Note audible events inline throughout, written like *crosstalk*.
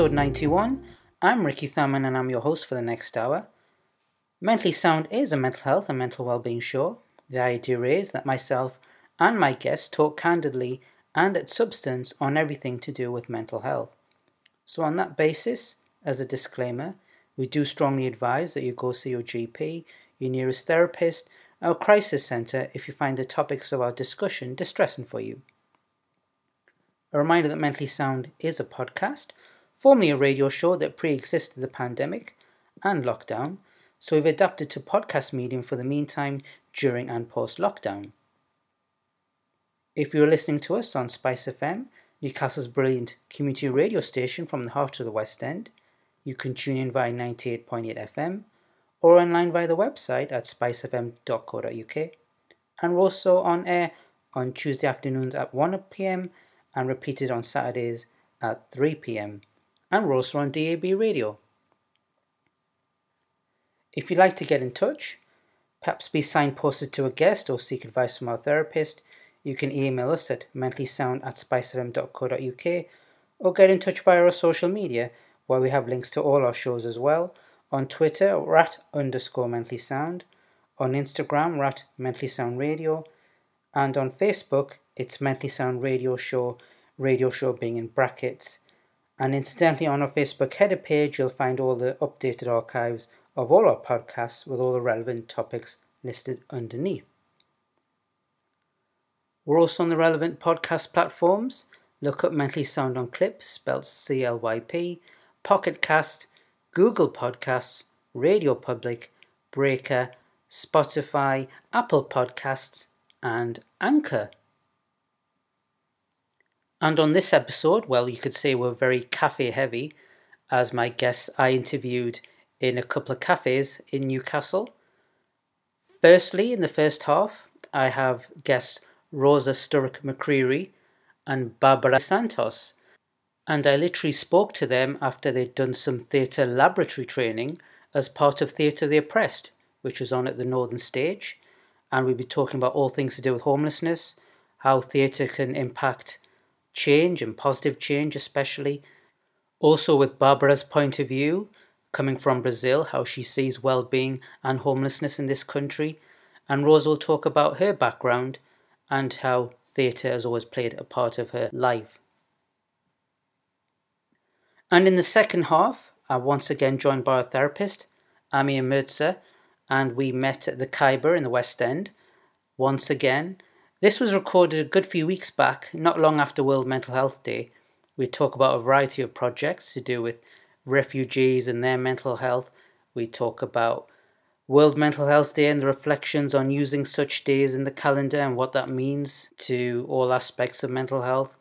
episode 91. I'm Ricky Thurman and I'm your host for the next hour. Mentally Sound is a mental health and mental well-being show. The idea is that myself and my guests talk candidly and at substance on everything to do with mental health. So, on that basis, as a disclaimer, we do strongly advise that you go see your GP, your nearest therapist, or crisis centre if you find the topics of our discussion distressing for you. A reminder that Mentally Sound is a podcast, formerly a radio show that pre existed the pandemic and lockdown, so we've adapted to podcast medium for the meantime, during and post lockdown. If you're listening to us on Spice FM, Newcastle's brilliant community radio station from the heart of the West End, you can tune in via 98.8 FM or online via the website at spicefm.co.uk. And we're also on air on Tuesday afternoons at 1pm and repeated on Saturdays at 3 pm. And also on DAB radio. If you'd like to get in touch, perhaps be signposted to a guest or seek advice from our therapist, you can email us at mentallysound at spicefm.co.uk or get in touch via our social media where we have links to all our shows as well. On Twitter, we're at underscore. On Instagram, we're at mentally. And on Facebook, it's mentally show, radio show being in brackets. And incidentally, on our Facebook header page, you'll find all the updated archives of all our podcasts with all the relevant topics listed underneath. We're also on the relevant podcast platforms. Look up Mentally Sound on Clyp, spelled C L Y P, Pocket Cast, Google Podcasts, Radio Public, Breaker, Spotify, Apple Podcasts, and Anchor. And on this episode, well, you could say we're very cafe heavy, as my guests I interviewed in a couple of cafes in Newcastle. Firstly, in the first half, I have guests Rosa Sturrock McCreary, and Barbara Santos. And I literally spoke to them after they'd done some theatre laboratory training as part of Theatre the Oppressed, which was on at the Northern Stage. And we'd be talking about all things to do with homelessness, how theatre can impact change and positive change, especially. Also, with Barbara's point of view, coming from Brazil, how she sees well being and homelessness in this country. And Rose will talk about her background and how theatre has always played a part of her life. And in the second half, I'm once again joined by a therapist, Amir Mirza, and we met at the Khyber in the West End. Once again, this was recorded a good few weeks back, not long after World Mental Health Day. We talk about a variety of projects to do with refugees and their mental health. We talk about World Mental Health Day and the reflections on using such days in the calendar and what that means to all aspects of mental health.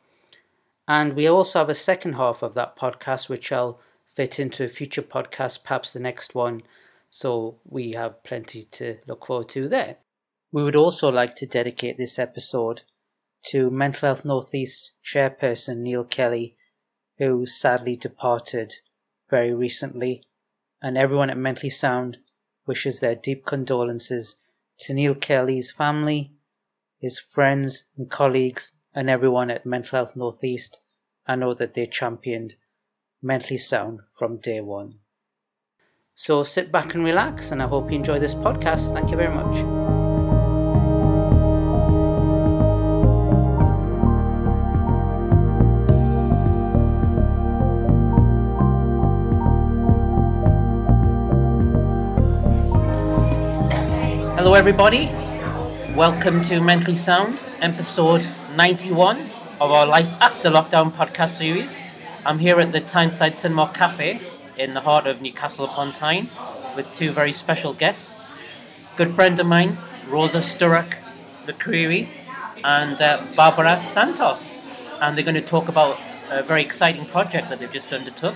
And we also have a second half of that podcast, which I'll fit into a future podcast, perhaps the next one. So we have plenty to look forward to there. We would also like to dedicate this episode to Mental Health Northeast chairperson Neil Kelly, who sadly departed very recently, and everyone at Mentally Sound wishes their deep condolences to Neil Kelly's family, his friends and colleagues, and everyone at Mental Health Northeast. I know that they championed Mentally Sound from day one. So sit back and relax, and I hope you enjoy this podcast. Thank you very much. Everybody. Welcome to Mentally Sound, episode 91 of our Life After Lockdown podcast series. I'm here at the Tyneside Cinema Cafe in the heart of Newcastle upon Tyne with two very special guests. Good friend of mine, Rosa Sturrock McCreary, and uh, Barbara Santos. And they're going to talk about a very exciting project that they've just undertook.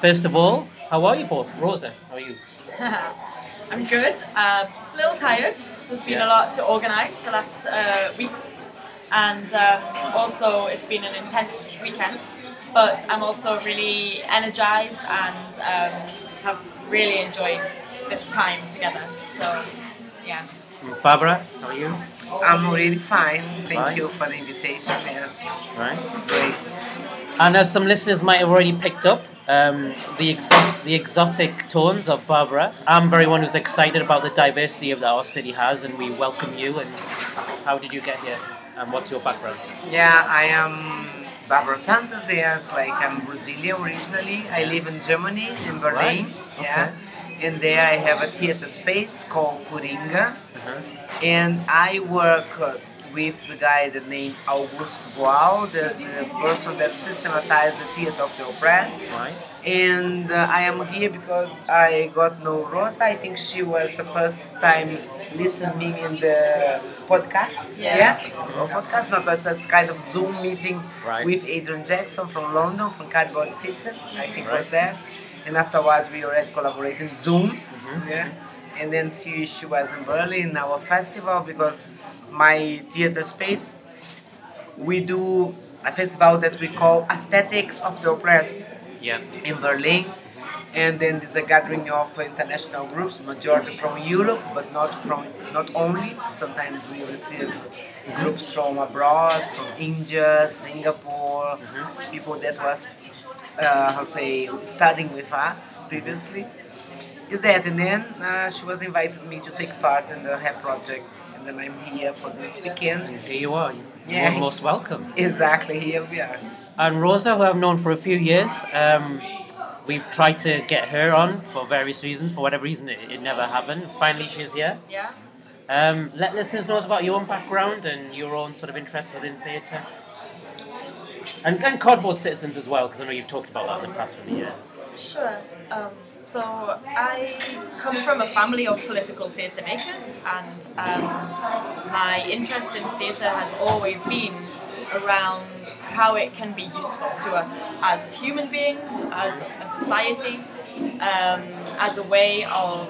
First of all, how are you both? Rosa, how are you? *laughs* I'm good. Um, a little tired. There's been Yeah. a lot to organise the last uh, weeks, and um, also it's been an intense weekend. But I'm also really energised and um, have really enjoyed this time together. So, yeah. Barbara, how are you? I'm really fine. Thank Right. you for the invitation. Yes, Right. great. And as some listeners might have already picked up, um, the exo- the exotic tones of Barbara. I'm very one who's excited about the diversity of that our city has, and we welcome you. And how did you get here? And what's your background? Yeah, I am Barbara Santos. Yes, like I'm Brazilian originally. I live in Germany, in Berlin. Right. Yeah, and there I have a theater space called Kuringa, Uh-huh. and I work uh, with the guy that named Augusto Boal. There's the person that systematized the theater of the oppressed. Right. and uh, I am here because I got no Rosa. I think she was the first time listening in the podcast. Yeah. Or podcast, not that's a kind of Zoom meeting Right. with Adrian Jackson from London, from Cardboard Citizen. I think Right. was there. And afterwards, we already collaborated in Zoom. Mhm. Yeah. And then she, she was in Berlin in our festival because my theater space we do a festival that we call Aesthetics of the Oppressed Yeah. in Berlin. And then there's a gathering of international groups, majority from Europe, but not from not only. Sometimes we receive groups from abroad, from India, Singapore, people that was, uh, how to say, studying with us previously. Is that, and then uh, she was invited me to take part in the HEP project, and then I'm here for this weekend. And here you are. Yeah. You're most welcome. Exactly, here we are. And Rosa, who I've known for a few years, um, we've tried to get her on for various reasons. For whatever reason, it, it never happened. Finally, she's here. Yeah. Um, let listeners know about your own background and your own sort of interest within theatre. And, and cardboard citizens as well, because I know you've talked about that in the past few years. Sure. Um, so I come from a family of political theatre makers, and um, my interest in theatre has always been around how it can be useful to us as human beings, as a society, um, as a way of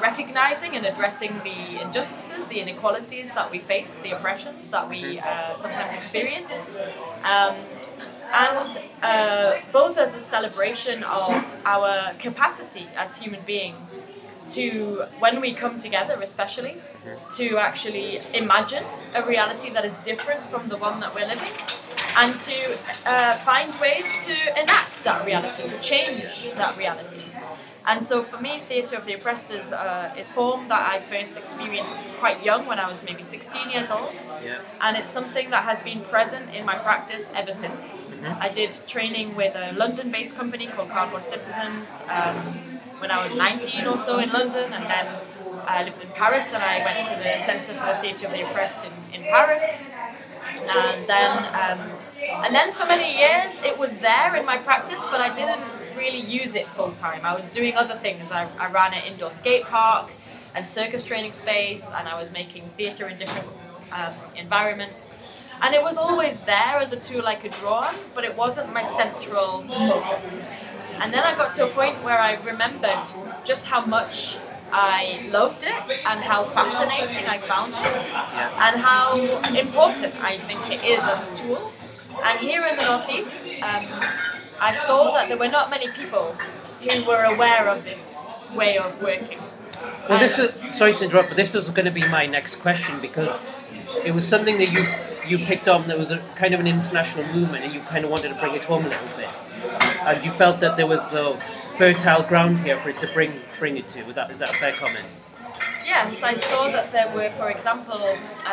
recognizing and addressing the injustices, the inequalities that we face, the oppressions that we uh, sometimes experience. Um, and uh, both as a celebration of our capacity as human beings to, when we come together, especially, to actually imagine a reality that is different from the one that we're living, and to uh, find ways to enact that reality, to change that reality. And so for me, Theatre of the Oppressed is uh, a form that I first experienced quite young, when I was maybe 16 years old Yeah. and it's something that has been present in my practice ever since. I did training with a London-based company called Cardboard Citizens um, when I was 19 or so in London, and then I lived in Paris and I went to the Centre for the Theatre of the Oppressed in, in Paris. And then, um, and then for many years it was there in my practice, but I didn't really use it full time. I was doing other things. I, I ran an indoor skate park and circus training space, and I was making theatre in different um, environments. And it was always there as a tool I could draw on, but it wasn't my central focus. And then I got to a point where I remembered just how much I loved it and how fascinating I found it and how important I think it is as a tool. And here in the Northeast, um, I saw that there were not many people who were aware of this way of working. Well, this is sorry to interrupt, but this was going to be my next question because it was something that you you picked up that was a kind of an international movement, and you kind of wanted to bring it home a little bit, and you felt that there was a fertile ground here for it to bring bring it to. Was that is that a fair comment? Yes, I saw that there were, for example,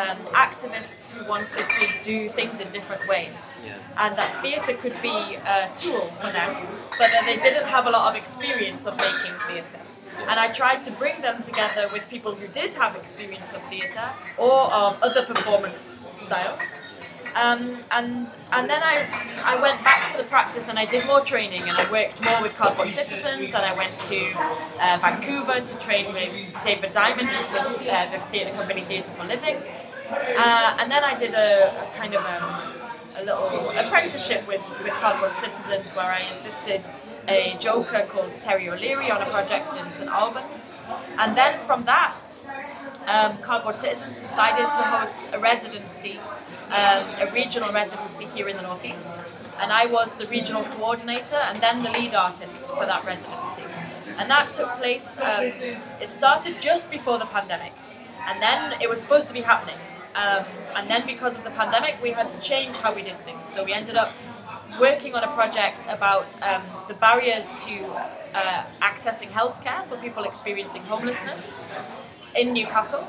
um, activists who wanted to do things in different ways, Yeah. and that theatre could be a tool for them, but that they didn't have a lot of experience of making theatre. And I tried to bring them together with people who did have experience of theatre or of other performance styles. Um, and and then I I went back to the practice and I did more training and I worked more with Cardboard Citizens and I went to uh, Vancouver to train with David Diamond with uh, the theatre company Theatre for Living. Uh, and then I did a, a kind of um, a little apprenticeship with, with Cardboard Citizens where I assisted a joker called Terry O'Leary on a project in St Albans. And then from that, um, Cardboard Citizens decided to host a residency, um, a regional residency here in the Northeast. And I was the regional coordinator and then the lead artist for that residency. And that took place, um, it started just before the pandemic. And then it was supposed to be happening. Um, and then because of the pandemic, we had to change how we did things. So we ended up working on a project about um, the barriers to uh, accessing healthcare for people experiencing homelessness in Newcastle.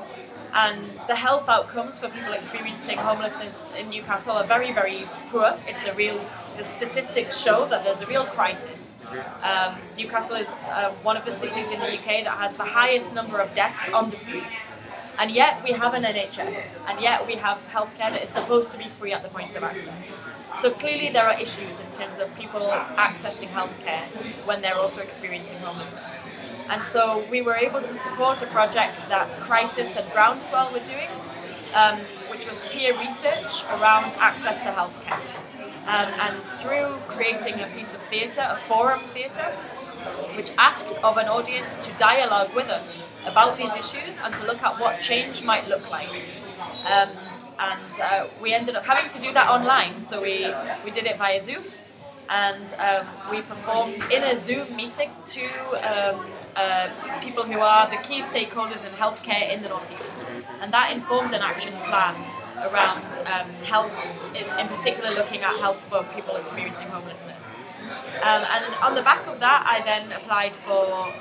And the health outcomes for people experiencing homelessness in Newcastle are very, very poor. It's a real, the statistics show that there's a real crisis. Um, Newcastle is uh, one of the cities in the UK that has the highest number of deaths on the street. And yet we have an NHS, and yet we have healthcare that is supposed to be free at the point of access. So clearly there are issues in terms of people accessing healthcare when they're also experiencing homelessness. And so we were able to support a project that Crisis and Groundswell were doing, um, which was peer research around access to healthcare. Um, and through creating a piece of theatre, a forum theatre, which asked of an audience to dialogue with us about these issues and to look at what change might look like. Um, and uh, we ended up having to do that online, so we, we did it via Zoom. And um, we performed in a Zoom meeting to um, uh, people who are the key stakeholders in healthcare in the Northeast. And that informed an action plan around um, health, in, in, particular looking at health for people experiencing homelessness. Um, and on the back of that, I then applied for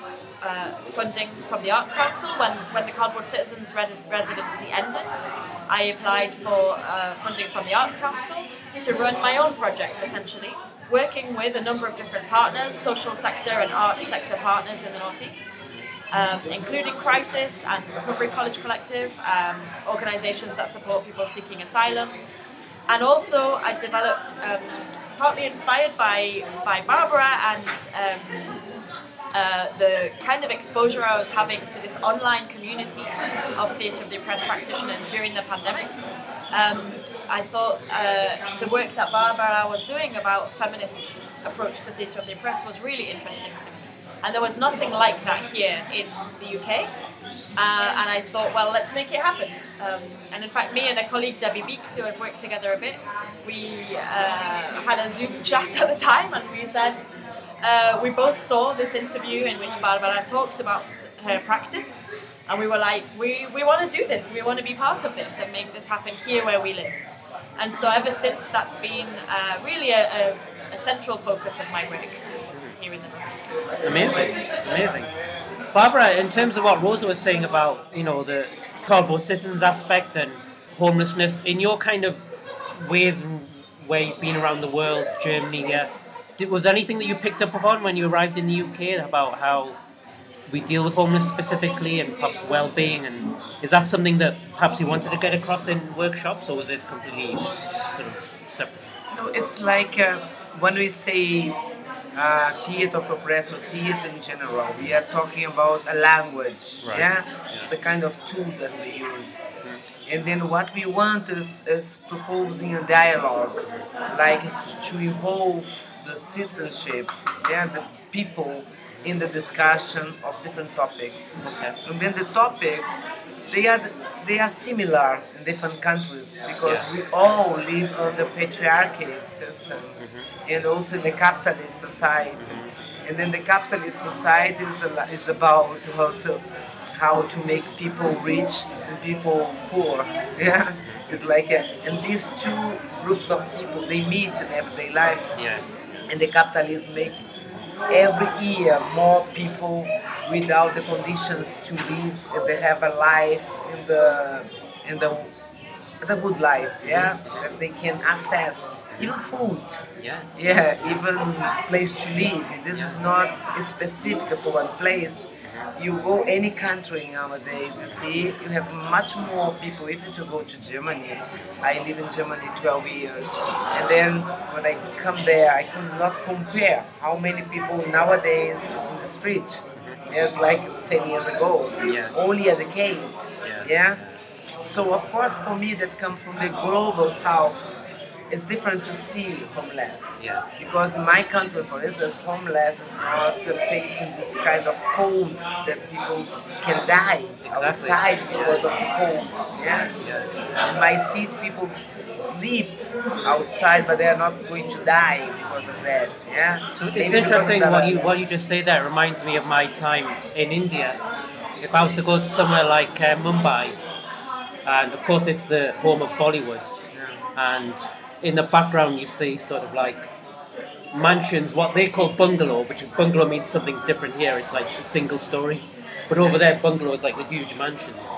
uh, funding from the Arts Council when, when the Cardboard Citizens res- residency ended. I applied for uh, funding from the Arts Council to run my own project essentially, working with a number of different partners, social sector and arts sector partners in the Northeast. Um, including Crisis and Recovery College Collective, um, organisations that support people seeking asylum. And also, I developed, um, partly inspired by, by Barbara and um, uh, the kind of exposure I was having to this online community of Theatre of the Oppressed practitioners during the pandemic. Um, I thought uh, the work that Barbara was doing about feminist approach to Theatre of the Oppressed was really interesting to me. And there was nothing like that here in the UK. Uh, and I thought, well, let's make it happen. Um, and in fact, me and a colleague, Debbie Beeks, who have worked together a bit, we uh, had a Zoom *laughs* chat at the time and we said, uh, we both saw this interview in which Barbara talked about her practice. And we were like, we, we want to do this, we want to be part of this and make this happen here where we live. And so ever since, that's been uh, really a, a, a central focus of my work here in the Northeast. Amazing, amazing. Barbara, in terms of what Rosa was saying about, you know, the cardboard citizens aspect and homelessness, in your kind of ways where you've been around the world, Germany, yeah, did, was anything that you picked up upon when you arrived in the UK about how we deal with homelessness specifically and perhaps well-being and is that something that perhaps you wanted to get across in workshops or was it completely sort of separate? No, it's like uh, when we say uh, theater of the oppressed or theater in general. We are talking about a language. Right. Yeah? Yeah. it's a kind of tool that we use. And then what we want is, is proposing a dialogue, like to involve the citizenship, yeah, the people in the discussion of different topics. Okay. And then the topics, they are they are similar in different countries because Yeah. we all live under patriarchy system mm-hmm. and also in the capitalist society. Mm-hmm. And then the capitalist society is, a, is about also how to make people rich and people poor. *laughs* Yeah, it's like, a, and these two groups of people they meet in everyday life Yeah. and the capitalists make every year more people without the conditions to live and they have a life in the in the the good life mm-hmm. yeah? That they can access even food. Yeah. yeah even place to live. This is not specific for one place you go any country nowadays you see you have much more people even to go to germany. I live in germany 12 years. And then when i come there i could not compare how many people nowadays is in the street as like 10 years ago. Yeah. only a decade Yeah. yeah? So of course for me that come from the global south it's different to see homeless Yeah. because in my country, for instance, homeless is not facing this kind of cold that people can die Exactly. outside because of cold. Yeah. Yeah. In my city, people sleep outside, but they are not going to die because of that. Yeah. So it's interesting what you what you just say there. It reminds me of my time in India, if I was to go to somewhere like uh, Mumbai, and of course it's the home of Bollywood, and in the background you see sort of like mansions, what they call bungalow, which bungalow means something different here. It's like a single story, but over there bungalow is like the huge mansions.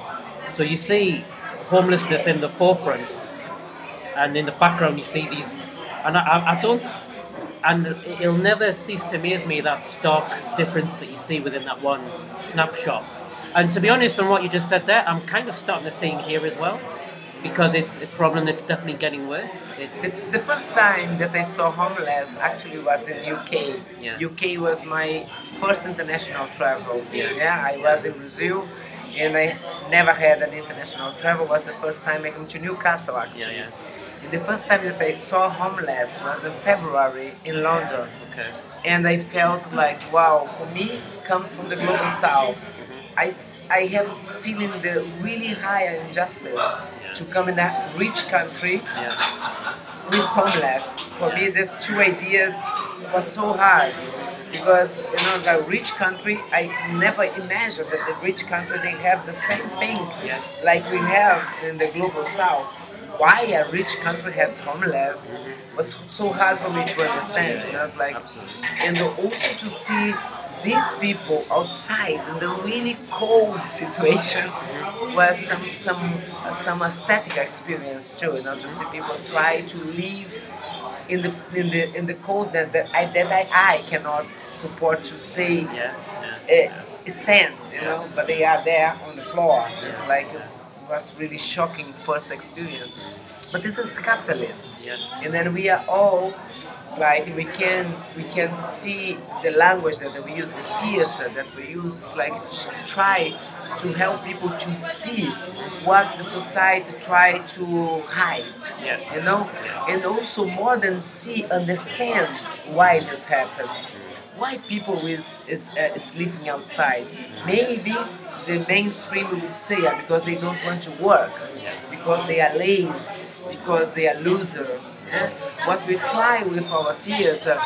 So you see homelessness in the forefront, and in the background you see these, and I, I, don't. And it'll never cease to amaze me that stark difference that you see within that one snapshot. And to be honest, on what you just said there, I'm kind of starting to see here as well because it's a problem that's definitely getting worse. The, the first time that I saw homeless actually was in UK. Yeah. UK was my first international travel. Yeah. I was in Brazil and I never had an international travel. was the first time I came to Newcastle actually. yeah, yeah. And the first time that I saw homeless was in February in London. Okay. and I felt like wow for me come from the global south mm-hmm. I, I have feeling the really high injustice to come in a rich country Yeah. with homeless for me these two ideas was so hard because you know the rich country I never imagined that the rich country they have the same thing Yeah. like we have in the global south why a rich country has homeless was so hard for me to understand and I was like Absolutely. and also to see these people outside in the really cold situation was some some some aesthetic experience too. You know, to see people try to live in the in the in the cold that, that I that I, I cannot support to stay Yeah. Yeah. uh, stand, you know, but they are there on the floor. It's like it was really shocking first experience. But this is capitalism Yeah. and then we are all like we can we can see the language that we use the theater that we use. Is like try to help people to see what the society try to hide Yeah. you know? And also more than see understand why this happened. Why people is is uh, sleeping outside. Maybe the mainstream would say uh, because they don't want to work. Because they are lazy. Because they are loser eh? what we try with our theater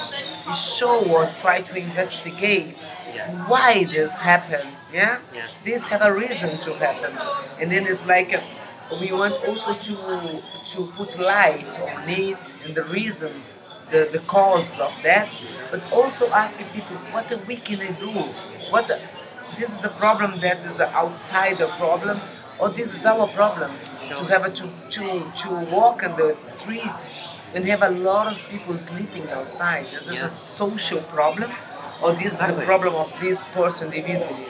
is show or try to investigate Yeah. why this happened yeah Yeah. this have a reason to happen and then it's like uh, we want also to to put light on it and the reason the, the cause of that but also asking people what we can do what this is a problem that is an outsider problem or this is our problem Sure. to have a, to, to to walk on the street and have a lot of people sleeping outside this is a social problem or this is a problem of this person individually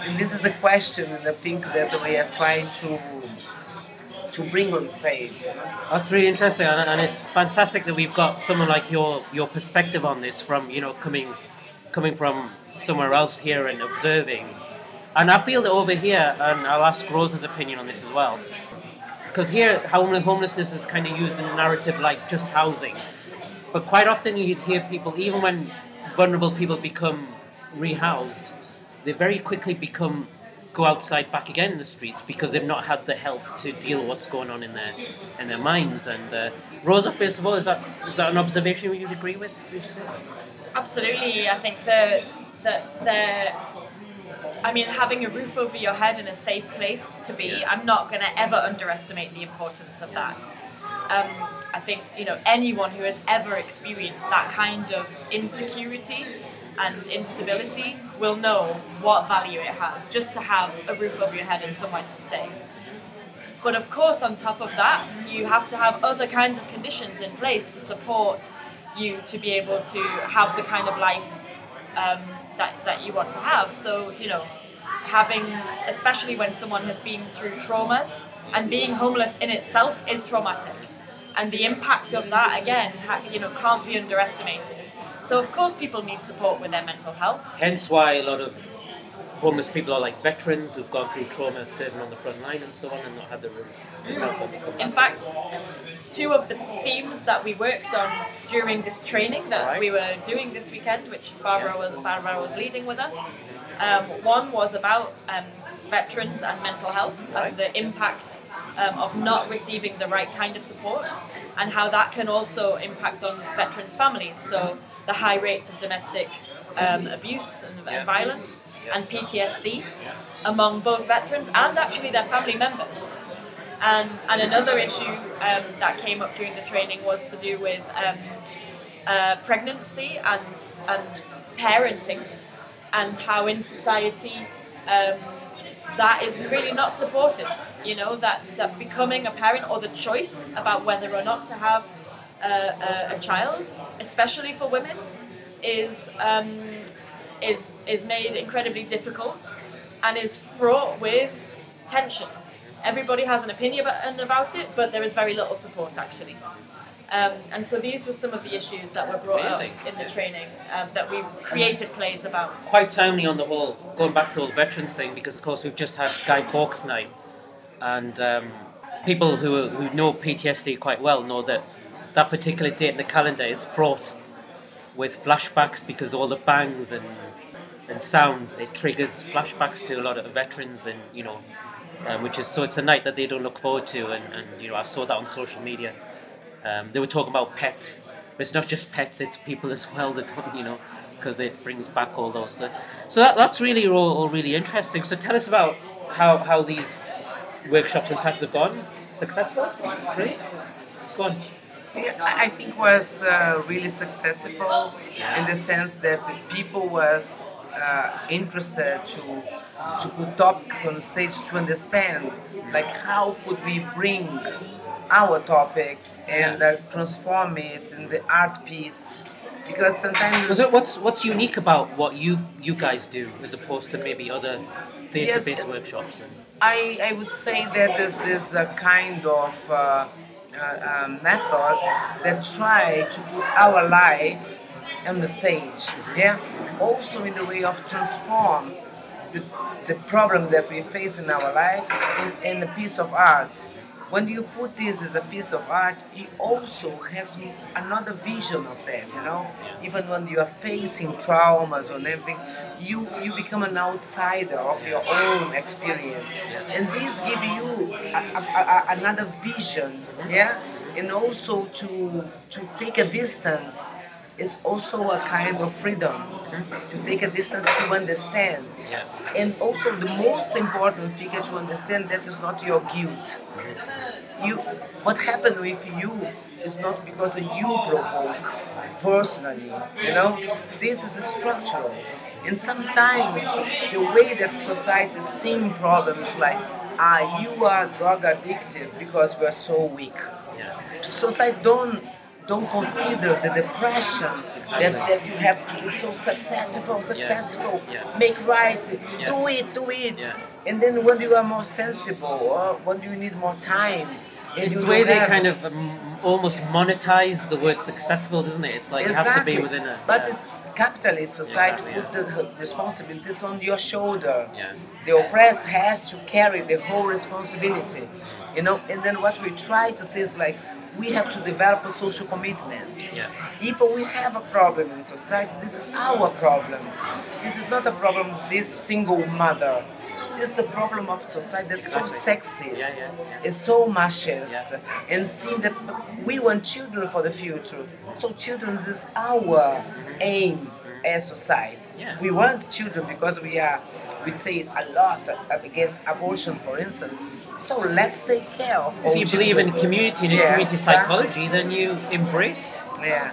and this is the question and I think that we are trying to to bring on stage? That's really interesting, and, and it's fantastic that we've got someone like your your perspective on this from you know coming coming from somewhere else here and observing. And I feel that over here, and I'll ask Rose's opinion on this as well, because here home- homelessness is kind of used in a narrative like just housing, but quite often you hear people, even when vulnerable people become rehoused, they very quickly become go outside back again in the streets because they've not had the help to deal with what's going on in their in their minds. And uh, Rosa, first of all, is that is that an observation you'd agree with? Absolutely, I think the that the I mean, having a roof over your head and a safe place to be, I'm not going to ever underestimate the importance of that. Um, I think you know anyone who has ever experienced that kind of insecurity and instability will know what value it has just to have a roof over your head and somewhere to stay. But of course, on top of that, you have to have other kinds of conditions in place to support you to be able to have the kind of life um, that, that you want to have. So, you know, having, especially when someone has been through traumas, and being homeless in itself is traumatic. And the impact of that, again, you know, can't be underestimated. So, of course, people need support with their mental health. Hence why a lot of homeless people are like veterans who've gone through trauma, serving on the front line and so on, and not had the room. In fact, two of the themes that we worked on during this training that Right. we were doing this weekend, which Barbara was, Barbara was leading with us, um, one was about um, veterans and mental health Right. and the impact um, of not receiving the right kind of support and how that can also impact on veterans' families. So the high rates of domestic um, abuse and, Yeah. and violence and PTSD among both veterans and actually their family members. And, and another issue um, that came up during the training was to do with um, uh, pregnancy and, and parenting, and how in society um, that is really not supported. You know, that, that becoming a parent or the choice about whether or not to have a, a, a child, especially for women, is, um, is, is made incredibly difficult and is fraught with tensions. Everybody has an opinion about, it, but there is very little support actually. Um, and so these were some of the issues that were brought Amazing. up in the training um, that we created plays about. Quite timely on the whole, going back to the veterans thing, because of course we've just had Guy Fawkes night, and um, people who, who know PTSD quite well know that that particular date in the calendar is fraught with flashbacks because all the bangs and and sounds it triggers flashbacks to a lot of veterans and you know um, which is so it's a night that they don't look forward to and, and you know I saw that on social media. Um, they were talking about pets. But it's not just pets it's people as well that *laughs* you know because it brings back all those so, so that, that's really all, all really interesting. So tell us about how, how these workshops and classes have gone. Successful? Great. go on. I think was uh, really successful in the sense that the people was uh, interested to to put topics on stage to understand like how could we bring our topics and uh, transform it in the art piece because sometimes So what's what's unique about what you you guys do as opposed to maybe other theatre-based Yes. workshops? I, I would say that there's this uh, kind of uh, uh, uh, method that try to put our life on the stage. Yeah. Also in the way of transform the, the problem that we face in our life in, in a piece of art. When you put this as a piece of art, it also has another vision of that, you know? Even when you are facing traumas or anything, you, you become an outsider of your own experience. And this give you a, a, a, another vision, yeah? And also to, to take a distance is also a kind of freedom to take a distance to understand. yeah. And also the most important figure to understand that is not your guilt. You, what happened with you is not because you provoke personally, you know. This is structural, and sometimes the way that society sees problems like, ah, you are drug addicted because you are so weak Yeah. society don't don't consider the depression that, that you have to be so successful, successful, Yeah. make right, Yeah. do it, do it. Yeah. And then when you are more sensible or when you need more time, It's way they have- kind of um, almost monetize the word successful, doesn't it? It's like it has to be within a. But yeah. it's capitalist society Exactly, put the responsibilities on your shoulder. Yeah. The oppressed has to carry the whole responsibility. You know, and then what we try to say is like we have to develop a social commitment. Yeah. If we have a problem in society, this is our problem. This is not a problem of this single mother. This is a problem of society that's so sexist, Yeah, yeah, yeah. it's so machist, and seeing that we want children for the future. So children is our aim as society. We want children because we are we say it a lot against abortion, for instance. So let's take care of. If you believe in community and in Yeah, community psychology, then you embrace Yeah.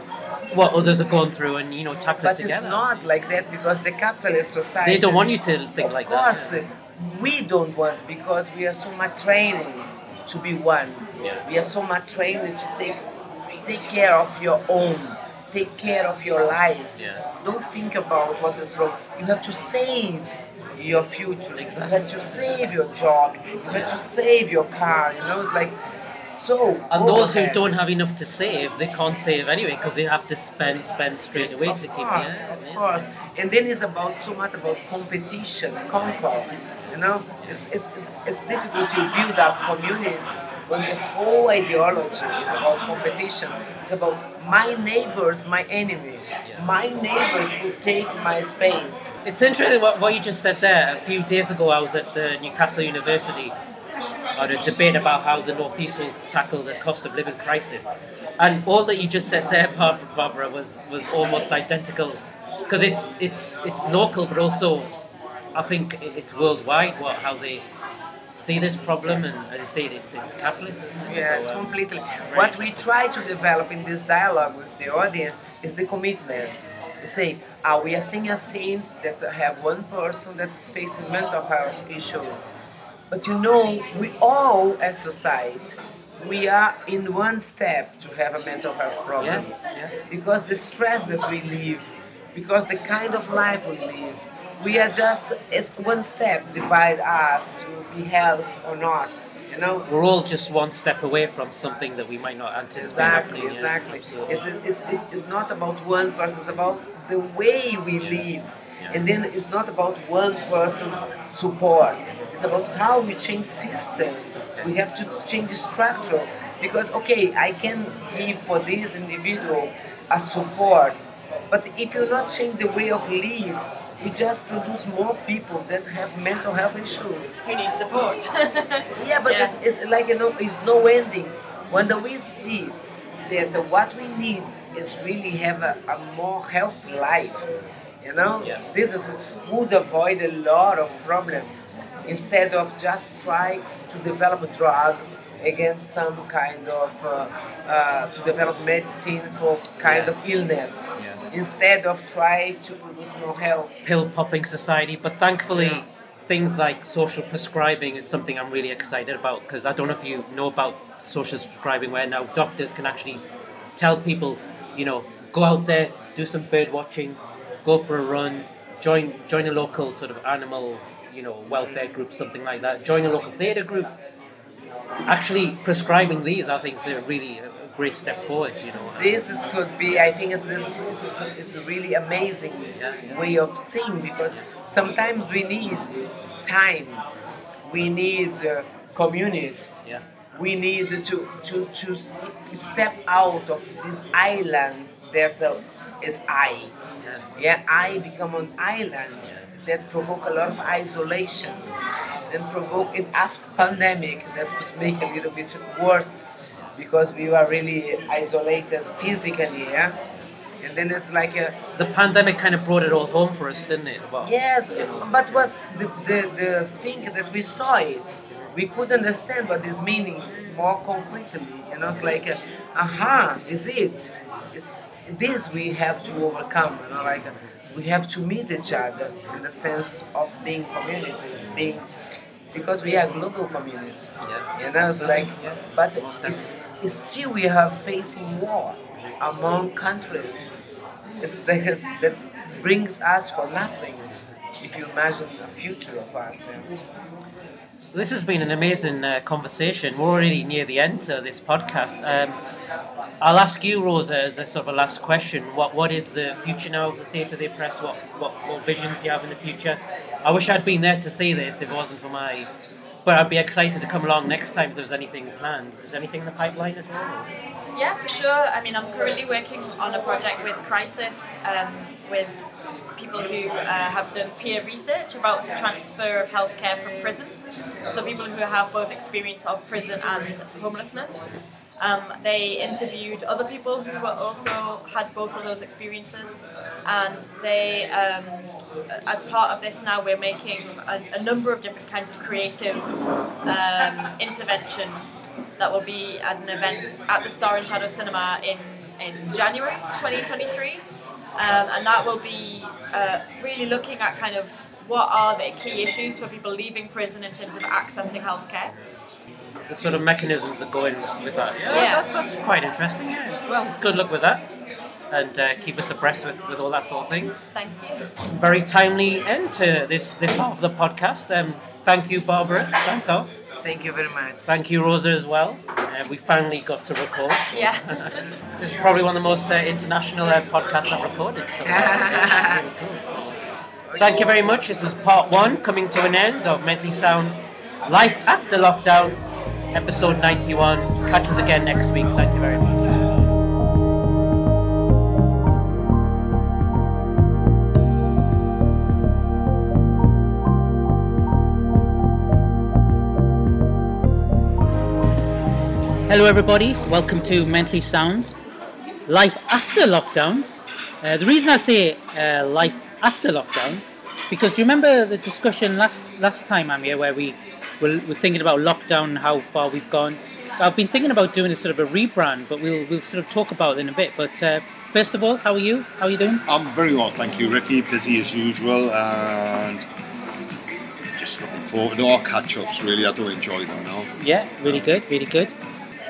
what others are going through and you know tackle But it it's together. not like that because the capitalist society. They don't want you to think of like that, course, yeah. we don't want because we are so much training to be one. Yeah. We are so much training to take take care of your own, take care of your life. Yeah. Don't think about what is wrong. You have to save your future. Exactly. You had to save your job. You had to save your car. You know, it's like so. And those who don't have enough to save, they can't save anyway because they have to spend, spend straight away of to keep. course, yeah, of course. And then it's about so much about competition, conquer. You know, it's, it's, it's difficult to build up community when the whole ideology is about competition. It's about my neighbors, my enemy. My neighbors will take my space. It's interesting what, what you just said there. A few days ago, I was at the Newcastle University on a debate about how the Northeast will tackle the cost of living crisis. And all that you just said there, Barbara, was, was almost identical because it's, it's, it's local, but also I think it's worldwide what how they see this problem, and as I say, it's it's capitalist. It? Yes, So, um, completely. What we try to develop in this dialogue with the audience is the commitment. We say, are we are seeing a scene that have one person that is facing mental health issues? But you know, we all as society, we are in one step to have a mental health problem. Yeah, yeah. Because the stress that we live, because the kind of life we live, we are just it's one step divide us to be health or not. You know? we're all just one step away from something that we might not anticipate. Exactly, exactly. It's, it's, it's, it's not about one person, it's about the way we live. Yeah. And then it's not about one person support. It's about how we change system. We have to change the structure. Because okay, I can give for this individual a support, but if you not change the way of live, we just produce more people that have mental health issues. Who need support? *laughs* Yeah, but Yeah. It's, it's like you know, it's no ending. When we see that what we need is really have a, a more healthy life, you know, Yeah. this is would avoid a lot of problems instead of just try to develop drugs against some kind of uh, uh, to develop medicine for kind Yeah. of illness Yeah. instead of try to produce more health. pill popping society, but thankfully, Yeah. things like social prescribing is something I'm really excited about because I don't know if you know about social prescribing, where now doctors can actually tell people, you know, go out there, do some bird watching, go for a run, join join a local sort of animal, you know, welfare group, something like that. Join a local theatre group. Actually, prescribing these, I think, is a really a a great step forward. You know, this is, could be i think it's, this is, it's, it's a really amazing Yeah, yeah. way of seeing because sometimes we need time we need uh, community yeah, we need to, to, to step out of this island that uh, is i yeah. yeah i become an island that provoke a lot of isolation and provoke it after pandemic that was make a little bit worse because we were really isolated physically yeah? And then it's like a The pandemic kind of brought it all home for us, didn't it? Well, yes but was the, the, the thing that we saw it we could understand what is meaning more concretely you know? It's like uh-huh, aha is it. It's this we have to overcome you know like we have to meet each other in the sense of being community being because we are global community Yeah. you know it's like but it's, it's still we are facing war among countries it's that brings us for nothing if you imagine a future of us. This has been an amazing uh, conversation. We're already near the end of this podcast. Um, I'll ask you, Rosa, as a sort of a last question. What What is the future now of the Theatre the Oppressed? What, what What visions do you have in the future? I wish I'd been there to see this if it wasn't for my. But I'd be excited to come along next time if there's anything planned. Is anything in the pipeline at all? Yeah, for sure. I mean, I'm currently working on a project with Crisis, um, with people who uh, have done peer research about the transfer of healthcare from prisons. So people who have both experience of prison and homelessness. Um, they interviewed other people who also had both of those experiences, and they, um, as part of this now, we're making a, a number of different kinds of creative um, interventions that will be at an event at the Star and Shadow Cinema in in January 2023, um, and that will be uh, really looking at kind of what are the key issues for people leaving prison in terms of accessing healthcare. The sort of mechanisms that go in with that. Yeah, Yeah. That's, that's quite interesting. Yeah. Well, good luck with that. And uh, keep us abreast with, with all that sort of thing. Thank you. very timely end to this this half of the podcast. Um, thank you, Barbara Santos. Thank you very much Thank you, Rosa, as well. Uh, we finally got to record. *laughs* Yeah. *laughs* This is probably one of the most uh, international uh, podcasts I've recorded. So, *laughs* really cool. So, thank you very much. This is part one, coming to an end of Mentally Sound Life After Lockdown, episode 91. Catch us again next week. Thank you very much. Hello, everybody. Welcome to Mentally Sounds Life After Lockdown. Uh, the reason I say uh, life after lockdown because do you remember the discussion last last time, I'm here where we were, were thinking about lockdown and how far we've gone. I've been thinking about doing a sort of a rebrand, but we'll we'll sort of talk about it in a bit. But uh, first of all, how are you? How are you doing? I'm very well, thank you, Ricky. Busy as usual, and just looking forward to our catch-ups. Really, I do enjoy them now. Yeah, really good, really good.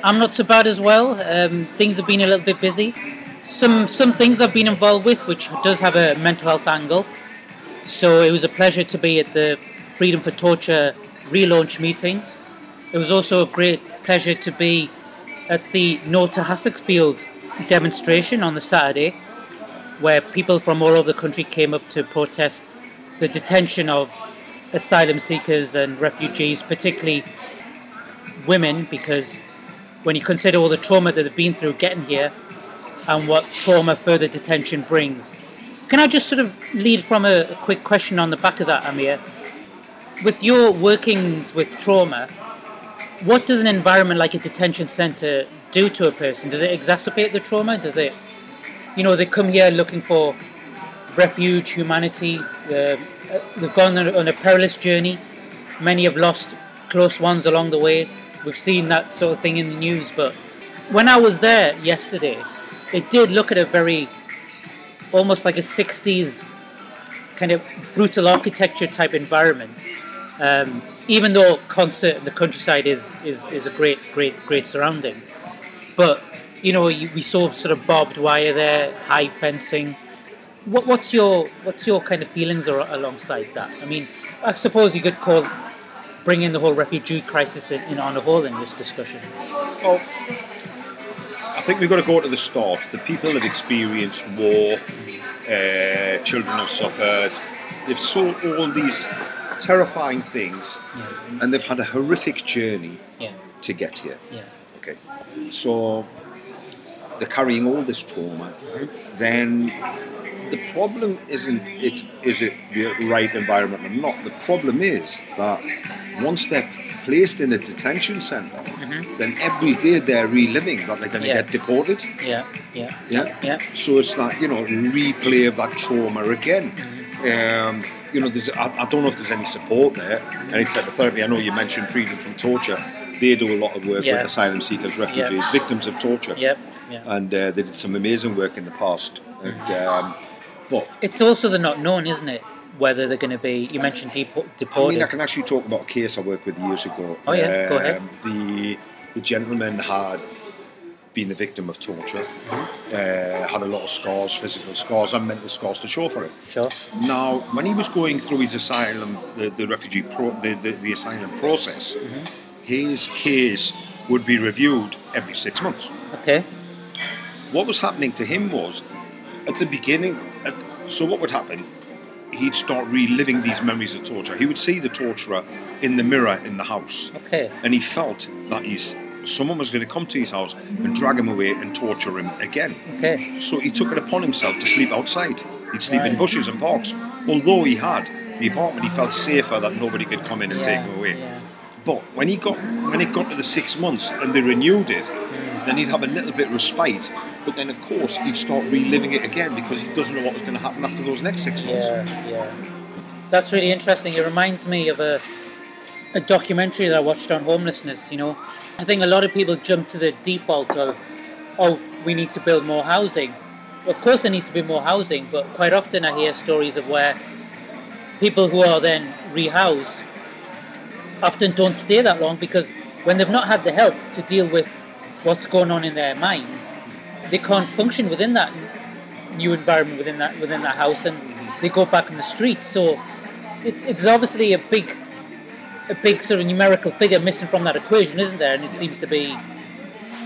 I'm not so bad as well. Um, things have been a little bit busy. Some some things I've been involved with, which does have a mental health angle. So it was a pleasure to be at the Freedom for Torture relaunch meeting. It was also a great pleasure to be at the No to Hassockfield demonstration on the Saturday, where people from all over the country came up to protest the detention of asylum seekers and refugees, particularly women, because when you consider all the trauma that they've been through getting here and what trauma further detention brings. Can I just sort of lead from a, a quick question on the back of that, Amir? With your workings with trauma, what does an environment like a detention centre do to a person? Does it exacerbate the trauma? Does it, you know, they come here looking for refuge, humanity. Uh, they've gone on a, on a perilous journey. Many have lost close ones along the way. We've seen that sort of thing in the news. But when I was there yesterday, it did look at a very, almost like a 60s kind of brutal architecture type environment. Um, even though Consett in the countryside is, is, is a great, great, great surrounding. But, you know, we saw sort of barbed wire there, high fencing. What, what's your what's your kind of feelings alongside that? I mean, I suppose you could call bringing the whole refugee crisis in, in on a whole in this discussion. Well, I think we've got to go to the start. The people have experienced war, uh, children have suffered, they've saw all these terrifying things, Yeah. and they've had a horrific journey Yeah, to get here. yeah, Okay, so they're carrying all this trauma. Then the problem isn't it's it the right environment or not. The problem is that once they're placed in a detention center then every day they're reliving that they're going to Yeah. get deported. yeah, yeah, Yeah. yeah, So it's that you know replay of that trauma again. Um, you know, there's, I, I don't know if there's any support there, any type of therapy. I know you mentioned freedom from torture. They do a lot of work Yeah. with asylum seekers, refugees, victims of torture, yeah, yeah. and uh, they did some amazing work in the past. And um, but It's also the not known, isn't it? Whether they're going to be. You mentioned depo- I mean, I can actually talk about a case I worked with years ago. Oh, yeah, go ahead. Um, The the gentleman had been a victim of torture, Mm-hmm. uh, had a lot of scars, physical scars and mental scars to show for it. Sure. Now, when he was going through his asylum, the, the refugee, pro, the, the, the asylum process, Mm-hmm. his case would be reviewed every six months. Okay. What was happening to him was, at the beginning, at, so what would happen? He'd start reliving these memories of torture. He would see the torturer in the mirror in the house, Okay. and he felt that he's someone was going to come to his house and drag him away and torture him again. Okay. So he took it upon himself to sleep outside. He'd sleep in bushes and parks. Although he had the apartment, he felt safer that nobody could come in and take him away. Yeah. But when he got when it got to the six months and they renewed it, then he'd have a little bit of respite. But then, of course, he'd start reliving it again because he doesn't know what was going to happen after those next six months. Yeah, yeah. That's really interesting. It reminds me of a a documentary that I watched on homelessness. You know, I think a lot of people jump to the default of, oh, we need to build more housing. Of course, there needs to be more housing, but quite often I hear stories of where people who are then rehoused often don't stay that long because when they've not had the help to deal with what's going on in their minds, they can't function within that new environment within that within that house, and they go back in the streets. So it's it's obviously a big a big sort of numerical figure missing from that equation, isn't there? And it seems to be,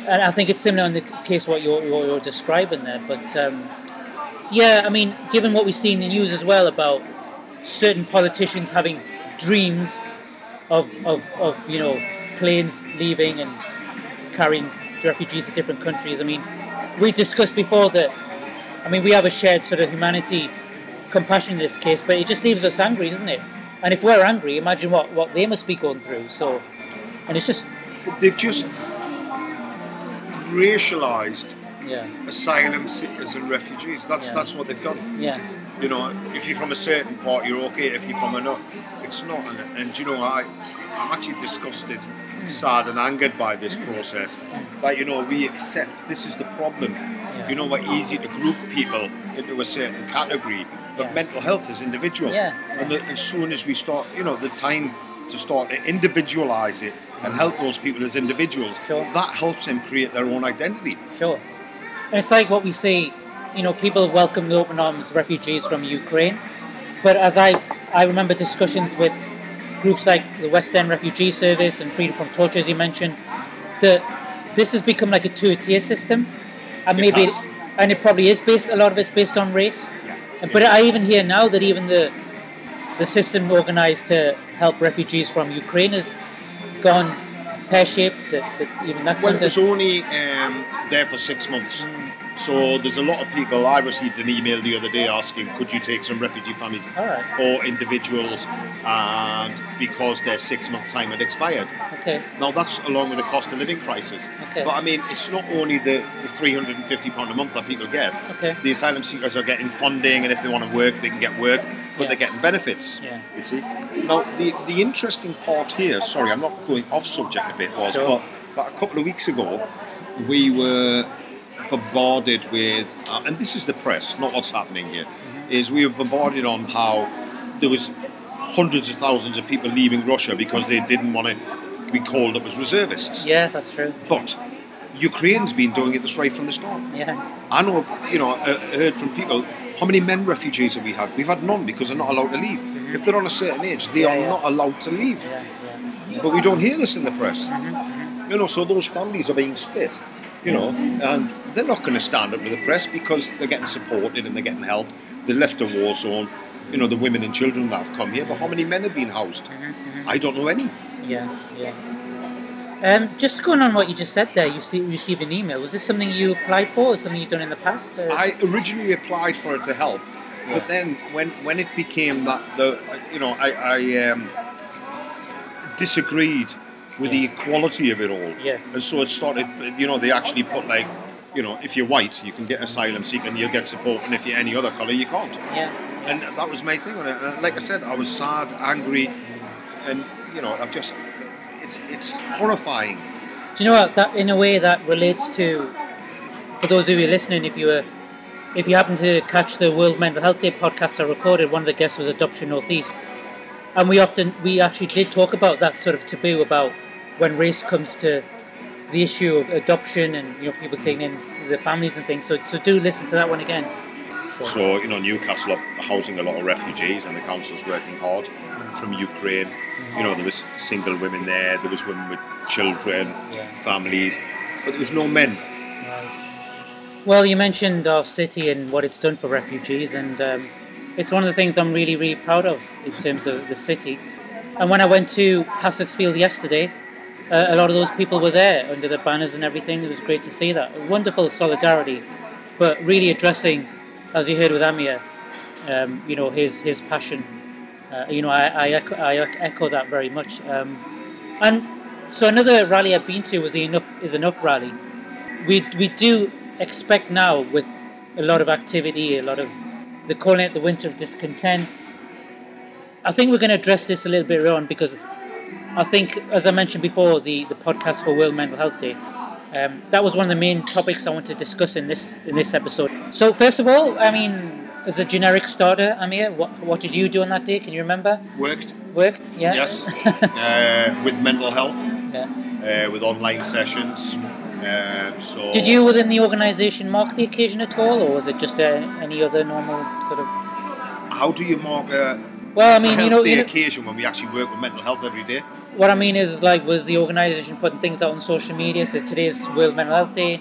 and I think it's similar in the case what you're what you're describing there. But um, yeah, I mean, given what we see in the news as well about certain politicians having dreams of, of, of you know planes leaving and carrying refugees to different countries. I mean, we discussed before that. I mean, we have a shared sort of humanity, compassion in this case, but it just leaves us angry, doesn't it? And if we're angry, imagine what, what they must be going through. So, and it's just They've just racialized Yeah. asylum seekers and refugees. That's Yeah. that's what they've done. Yeah. You know, if you're from a certain part, you're okay. If you're from another, it's not. And, and you know, I, I'm actually disgusted, sad, and angered by this process. That you know, we accept this is the problem. You know, we're easy to group people into a certain category, but Yeah. mental health is individual. Yeah. And the, as soon as we start, you know, the time to start to individualize it and mm. help those people as individuals, Sure. that helps them create their own identity. Sure. And it's like what we say, you know, people welcome the open arms refugees from Ukraine. But as I, I remember discussions with groups like the West End Refugee Service and Freedom from Torture, as you mentioned, that this has become like a two-tier system, and It maybe, has. and it probably is based. A lot of it's based on race. And But I even hear now that even the the system organised to help refugees from Ukraine has gone pear-shaped. That, that even that's Well, it was only um, there for six months. So there's a lot of people. I received an email the other day asking, could you take some refugee families All right. or individuals, and because their six-month time had expired. okay. Now that's along with the cost of living crisis. Okay. But I mean, it's not only the, the 350 pound a month that people get. Okay. The asylum seekers are getting funding, and if they want to work, they can get work, but Yeah. they're getting benefits. Yeah. You see. Now the the interesting part here. Sorry, I'm not going off subject a bit, was Sure. but, but a couple of weeks ago, we were bombarded with, uh, and this is the press, not what's happening here, Mm-hmm. we were bombarded on how there was hundreds of thousands of people leaving Russia because they didn't want to be called up as reservists. Yeah, that's true. But Ukraine's been doing it this right from the start. Yeah. I know, you know, I heard from people, how many men refugees have we had? We've had none because they're not allowed to leave. If they're on a certain age, they Yeah, are yeah. not allowed to leave. Yeah. But we don't hear this in the press. You know, so those families are being split, you know, and they're not going to stand up to the press because they're getting supported and they're getting helped. They left a war zone, you know, the women and children that have come here, but how many men have been housed? I don't know any. Yeah, yeah. Um, just going on what you just said there, you see, received an email. Was this something you applied for, or something you've done in the past? or- I originally applied for it to help, but then when when it became that the you know I, I um, disagreed with the equality of it all, Yeah. and so it started. You know, they actually put like you know if you're white you can get asylum seeker and you'll get support, and if you're any other colour you can't. yeah, And that was my thing. And like I said, I was sad, angry, and you know I'm just it's it's horrifying. Do you know what? That in a way that relates to, for those of you listening, if you were, if you happen to catch the World Mental Health Day podcast I recorded, one of the guests was Adoption Northeast, and we often we actually did talk about that sort of taboo about when race comes to the issue of adoption and you know people taking in the families and things. So so do listen to that one again. So, you know, Newcastle are housing a lot of refugees and the council's working hard from Ukraine. You know, there was single women there, there was women with children, Yeah. families, but there was no men. Well, you mentioned our city and what it's done for refugees, and um, it's one of the things I'm really, really proud of in terms of the city. And when I went to Hassockfield yesterday, uh, a lot of those people were there under the banners and everything. It was great to see that. Wonderful solidarity, but really addressing, as you heard with Amir, um, you know, his his passion. Uh, you know, I, I, echo, I echo that very much. Um, and so another rally I've been to was the Enough is Enough rally. We we do expect now with a lot of activity, a lot of they're calling it the winter of discontent. I think we're going to address this a little bit on because I think, as I mentioned before, the, the podcast for World Mental Health Day, um, that was one of the main topics I want to discuss in this in this episode. So first of all, I mean, as a generic starter, Amir, what what did you do on that day? Can you remember? Worked, Worked? Yeah. yes, *laughs* uh, with mental health, Yeah. uh, with online sessions. Um, so Did you within the organisation mark the occasion at all, or was it just uh, any other normal sort of? How do you mark a, Well, I a mean, you know, you know, occasion when we actually work with mental health every day? What I mean is like, was the organisation putting things out on social media? So today's World Mental Health Day.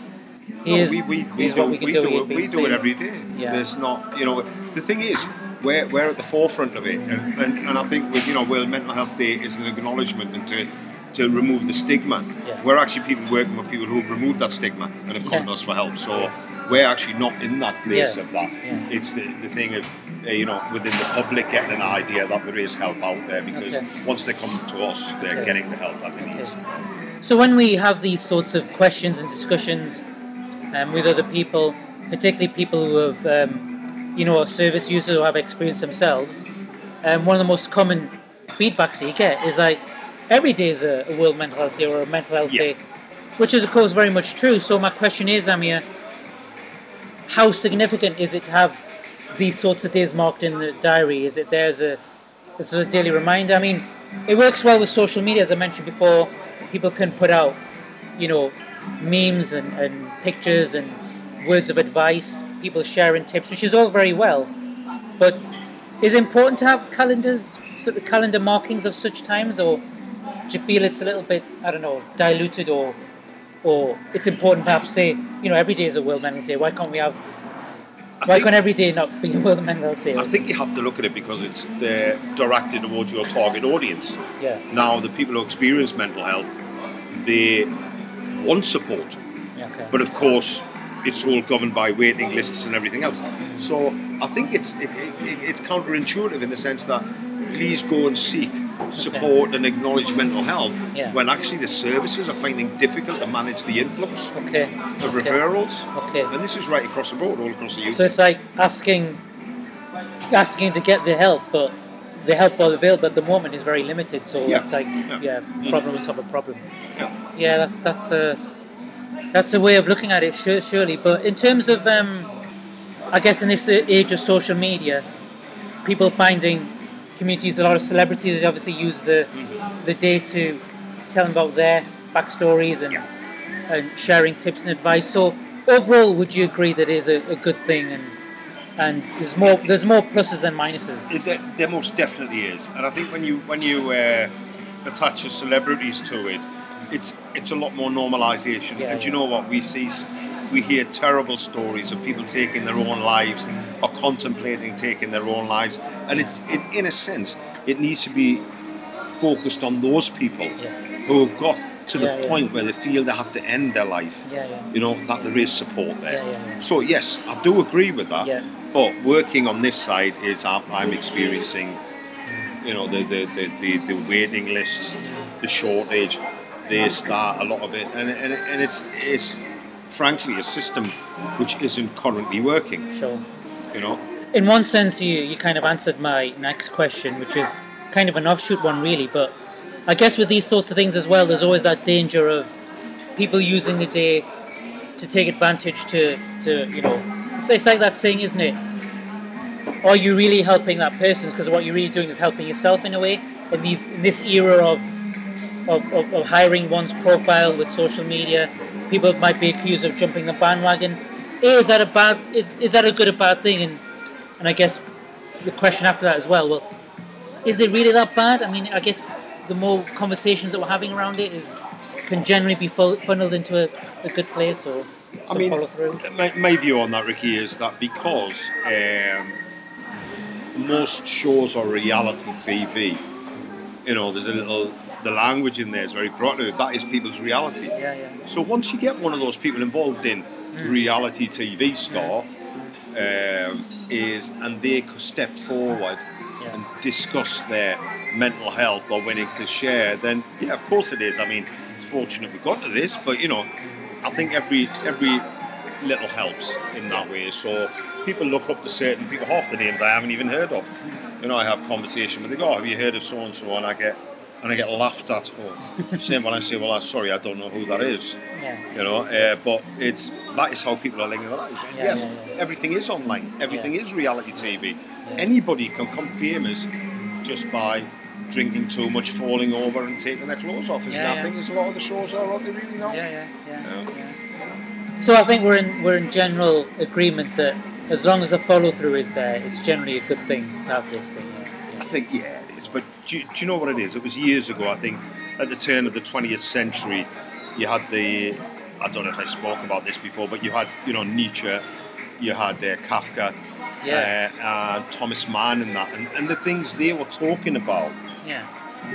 No, Here's, we, we, we, here's do, what we we, do. do, it, we do it every day. Yeah. There's not, you know, the thing is, we're, we're at the forefront of it, and, and, and I think with you know, World Mental Health Day is an acknowledgement and to to remove the stigma. Yeah. We're actually people working with people who've removed that stigma and have come Yeah. to us for help. So we're actually not in that place Yeah. of that. It's the, the thing of you know within the public getting an idea that there is help out there because Okay. once they come to us, they're Okay. getting the help that they need. So when we have these sorts of questions and discussions, um, with other people, particularly people who have, um, you know, are service users who have experience themselves. Um, one of the most common feedbacks that you get is like every day is a, a World Mental Health Day or a Mental Health Yeah. Day, which is of course very much true. So my question is, Amir, how significant is it to have these sorts of days marked in the diary? Is it there as a, as a daily reminder? I mean, it works well with social media, as I mentioned before. People can put out, you know, memes and, and pictures and words of advice, people sharing tips, which is all very well. But is it important to have calendars, sort of calendar markings of such times, or do you feel it's a little bit, I don't know, diluted, or or it's important to have say, you know, every day is a World Mental Day. Why can't we have? I think- can't every day not be a Mental Health I think you have to look at it because it's uh, directed towards your target audience. yeah, Now, the people who experience mental health, they want support, yeah, okay. but of course, it's all governed by waiting lists and everything else. So I think it's it, it, it- it's counterintuitive in the sense that please go and seek support and acknowledge mental health Yeah. when actually the services are finding difficult to manage the influx okay, of okay. referrals. Okay. And this is right across the board, all across the UK. So it's like asking, asking to get the help, but the help available at the moment is very limited. So Yeah. it's like, Yeah. yeah, problem on top of problem. Yeah. Yeah, that, that's a that's a way of looking at it, sure, surely. But in terms of, um, I guess, in this age of social media, people finding communities, a lot of celebrities obviously use the the day to tell them about their backstories and and sharing tips and advice. So overall, would you agree that it is a, a good thing and and there's more there's more pluses than minuses? It, there, there most definitely is, and I think when you when you uh, attach the celebrities to it, it's it's a lot more normalisation. Yeah, and do you know what we see? We hear terrible stories of people taking their own lives or contemplating taking their own lives, and it, it in a sense it needs to be focused on those people Yeah. who have got to the Yeah, yeah. point where they feel they have to end their life. Yeah, yeah. You know that there is support there. Yeah, yeah, yeah. So yes, I do agree with that. Yeah. But working on this side is I'm, I'm experiencing, you know, the, the, the, the, the waiting lists, the shortage, this, that, a lot of it, and, and, and it's it's frankly a system which isn't currently working. Sure. You know, in one sense, you, you kind of answered my next question, which is kind of an offshoot one, really. But I guess with these sorts of things as well, there's always that danger of people using the day to take advantage to, to you know, it's, it's like that saying, isn't it? Are you really helping that person? Because what you're really doing is helping yourself in a way. In these in this era of of, of, of hiring one's profile with social media, people might be accused of jumping the bandwagon. Is that a bad? Is is that a good or bad thing? And and I guess the question after that as well. Well, is it really that bad? I mean, I guess the more conversations that we're having around it is can generally be funneled into a, a good place or I mean, follow through. my, my view on that, Ricky, is that because um, most shows are reality TV, you know, there's a little, the language in there is very broad. That is people's reality. Yeah, yeah. So once you get one of those people involved in reality TV stuff, um, is and they could step forward and discuss their mental health or willing to share, then yeah, of course it is. I mean, it's fortunate we got to this, but you know, I think every every little helps in that way. So people look up to certain people. Half the names I haven't even heard of. You know, I have conversation with them. Oh, have you heard of so and so? And I get and I get laughed at. Oh, same when I say, well, I'm sorry, I don't know who that is Yeah. you know. Uh, but it's that is how people are living their lives. Yeah, yes, yeah, everything is online. Everything is reality TV. Anybody can come famous just by drinking too much, falling over, and taking their clothes off. Is Yeah, that thing? Is a lot of the shows are what they really not. Yeah, Yeah. yeah. So I think we're in we're in general agreement that as long as the follow through is there, it's generally a good thing to have this thing. Yeah. I think yeah, it is. But do, you- do you know what it is? It was years ago. I think at the turn of the 20th century, you had the. I don't know if I spoke about this before, but you had you know Nietzsche, you had uh, Kafka, Yeah. uh, and Thomas Mann, and that, and, and the things they were talking about Yeah.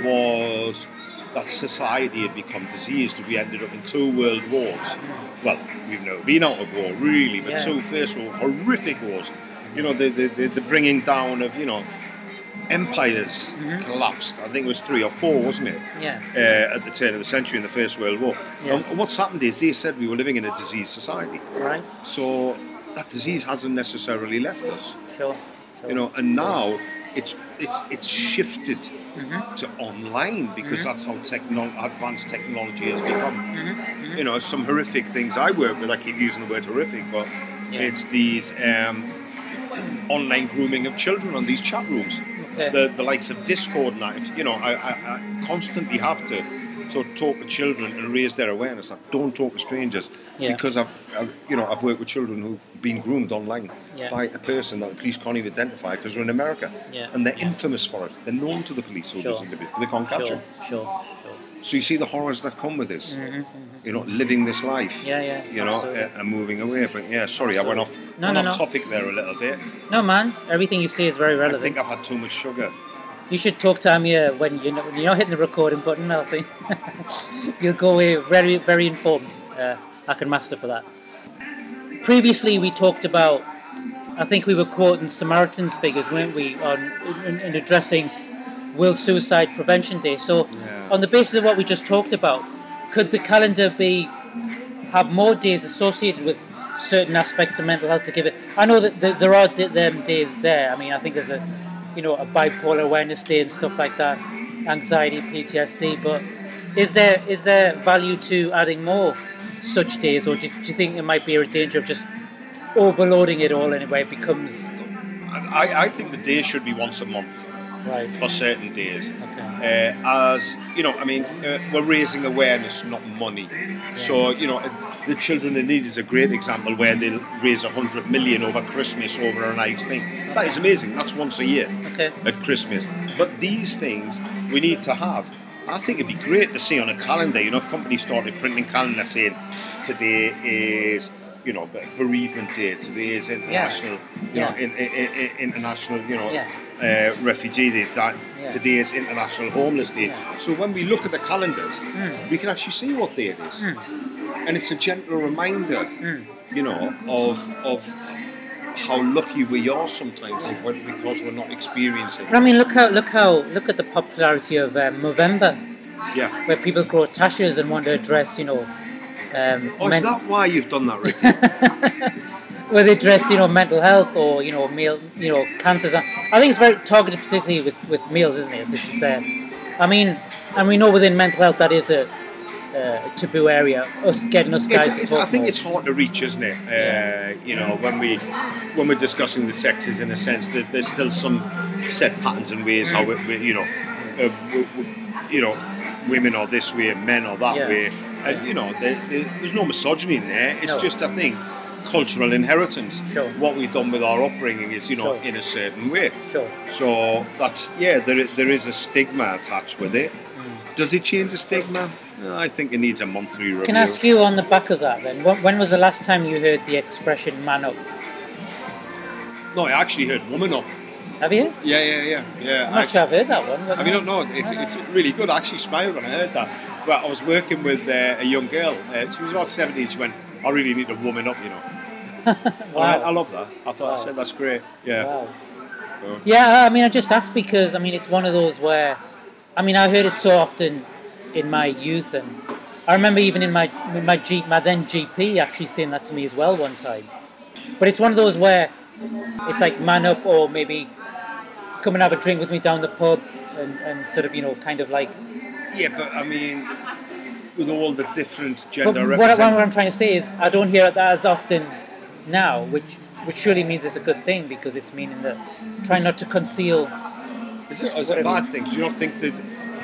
was that society had become diseased. We ended up in two world wars. Well, we've never been out of war, really, but Yeah. two first war, horrific wars. You know, the, the, the, the bringing down of, you know, empires collapsed. I think it was three or four, wasn't it? Yeah. Uh, at the turn of the century in the First World War. Yeah. And what's happened is they said we were living in a diseased society. Right. So that disease hasn't necessarily left us. Sure. sure. You know, and now it's it's it's shifted Mm-hmm. to online because that's how techno- advanced technology has become. Mm-hmm. You know, some horrific things I work with. I keep using the word horrific, but Yeah. it's these um, online grooming of children on these chat rooms. Okay. The the likes of Discord and that. You know, I, I, I constantly have to. To talk to children and raise their awareness that don't talk to strangers Yeah. because I've, I've you know I've worked with children who've been groomed online Yeah. by a person that the police can't even identify because they're in America Yeah. and they're infamous for it. They're known to the police over Sure. individual. They can't catch Sure. them. Sure. Sure. So you see the horrors that come with this. Mhm, You know, living this life. Yeah, yeah, You know, absolutely. uh, and moving away. But yeah, sorry, I went off, No, went no, off no. topic there a little bit. No, man. Everything you say is very relevant. I think I've had too much sugar. You should talk to Amir when you're not, when you're not hitting the recording button. I think *laughs* you'll go away very, very informed. Uh, I can master for that. Previously, we talked about. I think we were quoting Samaritan's figures, weren't we, on in, in addressing World Suicide Prevention Day. So, Yeah. on the basis of what we just talked about, could the calendar be have more days associated with certain aspects of mental health to give it? I know that there, there are th- them days there. I mean, I think there's a you know a bipolar awareness day and stuff like that, anxiety, PTSD. But is there is there value to adding more such days, or do you, do you think it might be a danger of just overloading it all anyway? It becomes I, I think the day should be once a month right. for certain days. Okay. Uh, as you know, I mean, uh, we're raising awareness, not money. So you know, the children in need is a great example where they'll raise a hundred million over Christmas over a nice thing. That is amazing. That's once a year Okay. at Christmas. But these things we need to have. I think it'd be great to see on a calendar. You know, if companies started printing calendars saying today is you know bereavement day, today is international, you know, Yeah. in, in, in, international, you know, Yeah. Uh, refugee day. That Yeah. today is international homeless day. Yeah. So when we look at the calendars, Mm. we can actually see what day it is, Mm. and it's a gentle reminder, Mm. you know, of of how lucky we are sometimes because we're not experiencing. I mean, look how look how look at the popularity of um, Movember, Yeah. where people grow tashes and want to address, you know, um, Oh, is men- that why you've done that, Rick? *laughs* where they address, you know, mental health or you know, male, you know, cancers. I think it's very targeted, particularly with, with males, isn't it? This is, uh, I mean, and we know within mental health that is a, uh, taboo area. Us getting us guys. It's, it's, I think more. it's hard to reach, isn't it? Uh, you know, when we when we're discussing the sexes, in a sense, that there's still some set patterns and ways how we, we you know, uh, w w you know, women are this way, men are that Yeah. way, and you know, there, there, there's no misogyny in there. It's No. just, I think, cultural inheritance. Sure. What we've done with our upbringing is, you know, Sure. in a certain way. Sure. So that's yeah, there, there is a stigma attached with it. Mm. Does it change the stigma? No, I think it needs a monthly review. Can I ask you on the back of that then? When, when was the last time you heard the expression "man up"? No, I actually heard "woman up." Have you? Yeah, yeah, yeah, yeah. I'm I, sure I've heard that one. but- I mean, no, it's, it's really good. I actually smiled when I heard that. But I was working with uh, a young girl. Uh, she was about 17. She went, I really need to warm it up, you know. And *laughs* I, I love that. I thought, I said, that's great. Yeah. wow. So- Yeah, I mean, I just asked because I mean, it's one of those where, I mean, I heard it so often in my youth, and I remember even in my my G, my then GP actually saying that to me as well one time. But it's one of those where it's like man up, or maybe come and have a drink with me down the pub, and, and sort of you know, kind of like. Yeah, but I mean, with all the different But gender what, I- what represent- I'm trying to say is, I don't hear it as often now, which which surely means it's a good thing because it's meaning that try not to conceal. Is it, is it a bad thing? Do you not think that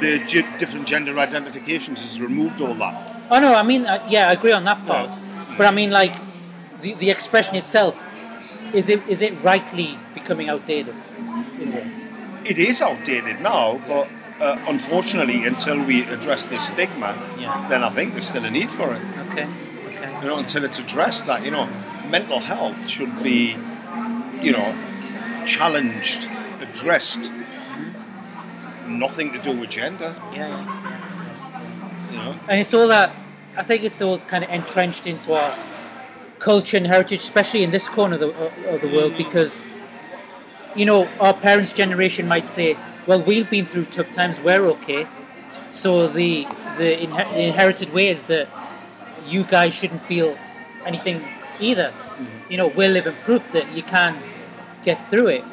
the ge- different gender identifications has removed all that? Oh no, I mean, uh, yeah, I agree on that part. But I mean, like, the, the expression itself, is it is it rightly becoming outdated? in a way? It is outdated now, but uh, unfortunately, until we address this stigma, Yeah. then I think there's still a need for it. Okay. Okay. You know, until it's addressed that, you know, mental health should be, you know, challenged, addressed. Nothing to do with gender, Yeah, yeah, yeah. you know. And it's all that. I think it's all kind of entrenched into our culture and heritage, especially in this corner of the, of the world, because you know, our parents' generation might say, well, we've been through tough times, we're okay. So the the, inher- the inherited way is that you guys shouldn't feel anything either. You know, we're living proof that you can get through it.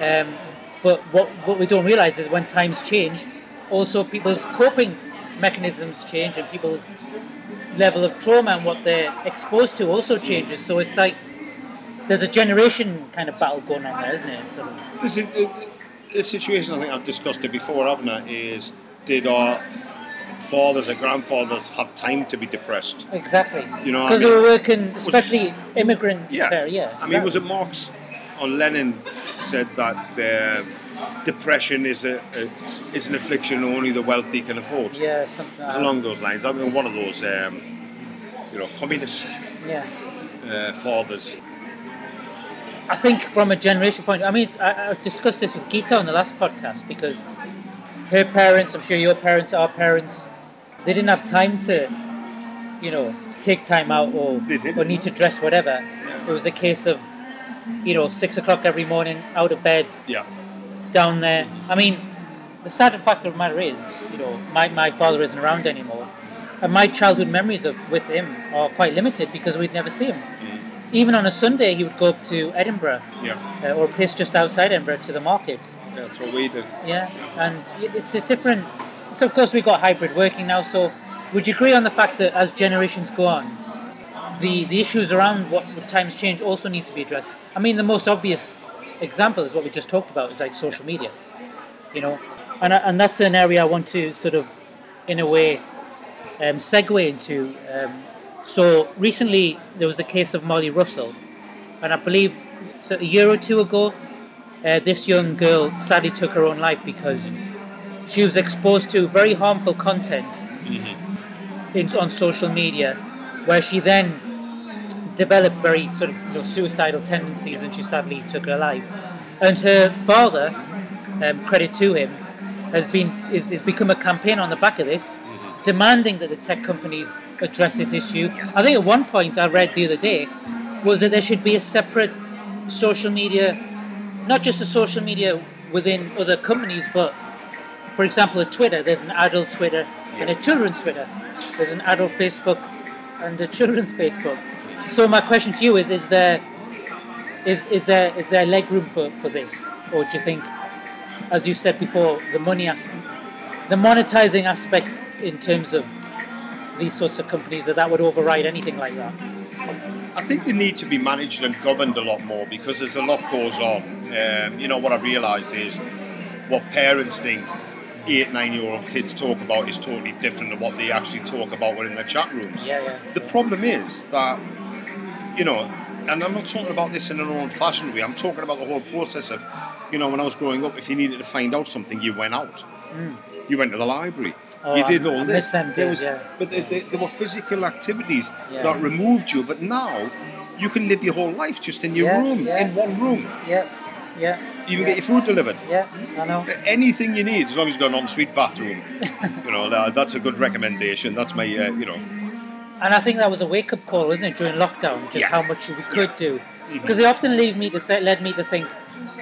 Um, but what what we don't realize is when times change, also people's coping mechanisms change and people's level of trauma and what they're exposed to also changes. So it's like there's a generation kind of battle going on there, isn't it? So, This is the situation. I think I've discussed it before, haven't I? Is did our fathers or grandfathers have time to be depressed? exactly. You know, I because mean- they were working, especially immigrant. Yeah. there, yeah. I mean, was it Marx or Lenin said that uh, depression is a, a is an affliction only the wealthy can afford? Yeah, something. Like along those lines. I mean, one of those, um, you know, communist Yeah. uh, fathers. I think from a generation point, I mean, I, I discussed this with Gita on the last podcast because her parents, I'm sure your parents, our parents, they didn't have time to, you know, take time out or, or need to dress whatever. It was a case of, you know, six o'clock every morning, out of bed, Yeah, down there. I mean, the sad fact of the matter is, you know, my, my father isn't around anymore. And my childhood memories of with him are quite limited because we'd never see him. Mm. Even on a Sunday, he would go up to Edinburgh yeah, uh, or a place just outside Edinburgh to the markets. yeah. That's what we did. Yeah, and it's a different. So of course we've got hybrid working now. So would you agree on the fact that as generations go on, the the issues around what what times change also needs to be addressed? I mean, the most obvious example is what we just talked about is like social media. You know, and and that's an area I want to sort of, in a way, um, segue into. Um, so recently there was a case of Molly Russell, and I believe so a year or two ago, uh, this young girl sadly took her own life because she was exposed to very harmful content in, on social media, where she then developed very sort of you know, suicidal tendencies, and she sadly took her life. And her father, um, credit to him, has been is, is become a campaign on the back of this, demanding that the tech companies address this issue. I think at one point I read the other day was that there should be a separate social media, not just a social media within other companies, but for example, at Twitter, there's an adult Twitter and a children's Twitter. There's an adult Facebook and a children's Facebook. So my question to you is: Is there is, is there is there leg room for, for this, or do you think, as you said before, the money aspect, the monetizing aspect in terms of these sorts of companies that that would override anything like that? I think they need to be managed and governed a lot more because there's a lot goes on. Um, you know what I realised is what parents think eight, nine year old kids talk about is totally different than what they actually talk about within their chat rooms. Yeah, yeah. The problem is that, you know, and I'm not talking about this in an old fashioned way, I'm talking about the whole process of, you know, when I was growing up, if you needed to find out something, you went out. You went to the library. Oh, you did I- all I this. them there was, yeah. But there, were physical activities Yeah. that removed you. But now you can live your whole life just in your Yeah, room, in one room. Yeah, yeah. You can get your food delivered. Yeah, I know. Anything you need, as long as you've got an ensuite bathroom. *laughs* you know, that, that's a good recommendation. That's my, uh, you know, And I think that was a wake up call, wasn't it, during lockdown, just how much we could do. Because they often leave me to th- led me to think,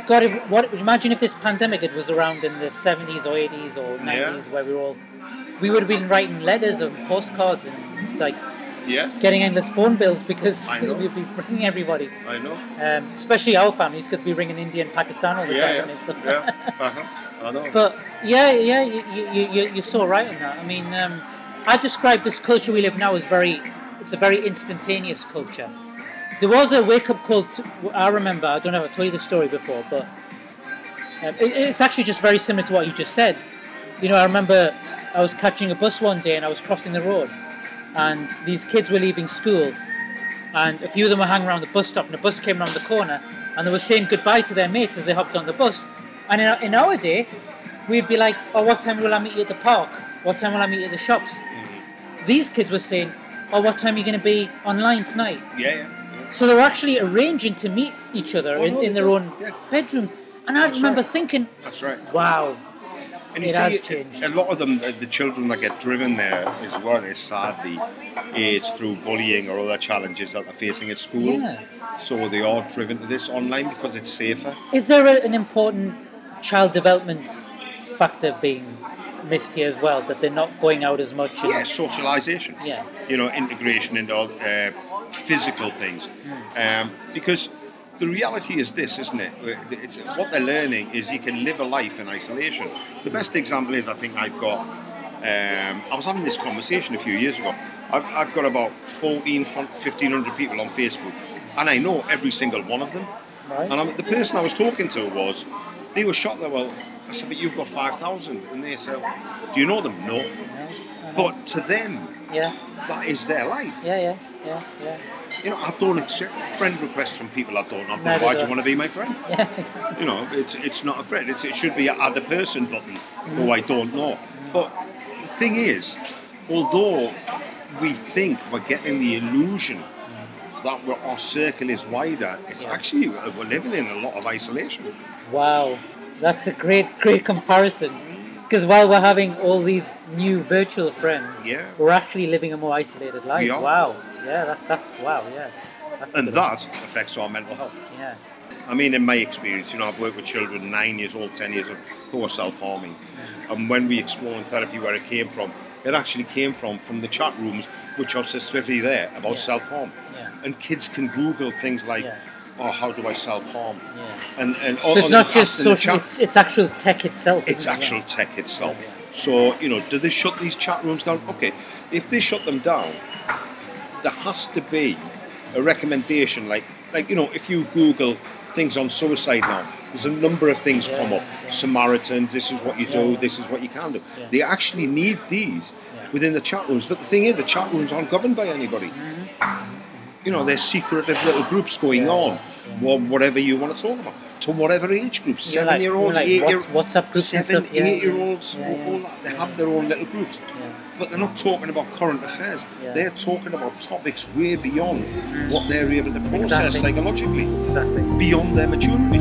God, if, what, imagine if this pandemic it was around in the 70s or 80s or 90s, Yeah. where we were all, we would have been writing letters and postcards and like yeah, getting endless phone bills because *laughs* we'd be ringing everybody, I know. um, especially our families, because we ring in India and Pakistan all the Yeah, time. yeah, and it's- yeah. Uh-huh. I know. But yeah, yeah, you, you, you, you're so right in that. I mean, um, I describe this culture we live now as very, it's a very instantaneous culture. There was a wake up call. To, I remember. I don't know. if I told you the story before, but um, it, it's actually just very similar to what you just said. You know, I remember I was catching a bus one day and I was crossing the road, and these kids were leaving school, and a few of them were hanging around the bus stop, and the bus came around the corner, and they were saying goodbye to their mates as they hopped on the bus. And in, our- in our day, we'd be like, "Oh, what time will I meet you at the park? What time will I meet you at the shops?" These kids were saying, "Oh, what time are you going to be online tonight?" yeah, yeah. So they were actually arranging to meet each other Oh, in, no, in their do. own Yeah. bedrooms. And I That's remember right. thinking, That's right. "Wow, And you It has see, changed. a lot of them, uh, the children that get driven there as well, is sadly aged through bullying or other challenges that they're facing at school. Yeah. So they are driven to this online because it's safer. Is there a, an important child development factor being missed here as well? That they're not going out as much? And, Yeah, socialisation. Yeah. You know, integration into all, uh, physical things. Um, because the reality is this, isn't it? It's, what they're learning is you can live a life in isolation. The best example is I think I've got. Um, I was having this conversation a few years ago. I've, I've got about 14, 1500 people on Facebook, and I know every single one of them. Right. And I'm, the person I was talking to was, they were shocked that, well, said, but you've got 5,000. And they said, do you know them? No. But to them, Yeah. that is their life. Yeah. Yeah. Yeah. Yeah. You know, I don't accept friend requests from people I don't know. Why do you want to be my friend? Yeah. You know, it's it's not a friend. It's, it should be a a person button who I don't know. But the thing is, although we think we're getting the illusion that our circle is wider, it's actually we're living in a lot of isolation. Wow, that's a great, great comparison. Because while we're having all these new virtual friends, Yeah. we're actually living a more isolated life. Wow. Yeah, that, that's wow. Yeah. That's And that affects our mental health. Yeah. I mean, in my experience, you know, I've worked with children nine years old, ten years old, who are self-harming. And when we explore in therapy where it came from, it actually came from from the chat rooms, which are specifically there about Yeah. self-harm. Yeah. And kids can Google things like. "Oh, how do I self-harm?" Yeah. And and So it's not just social; it's, it's actual tech itself. it's isn't it? actual tech itself. Yeah. So, you know, do they shut these chat rooms down? Okay, if they shut them down, there has to be a recommendation. Like, like you know, if you Google things on suicide now, there's a number of things come up. Samaritan, this is what you do, this is what you can do. They actually need these within the chat rooms. But the thing is, the chat rooms aren't governed by anybody. Mm-hmm. You know, there's secretive little groups going. Yeah, on, wha- whatever you want to talk about, to whatever age group, Yeah, like- seven year old, like eight year WhatsApp groups, seven, stuff, eight yeah. year olds, yeah, all that. They have their own little groups. But they're not talking about current affairs. They're talking about topics way beyond mm. what they're able to process Exactly. psychologically, Exactly. beyond their maturity.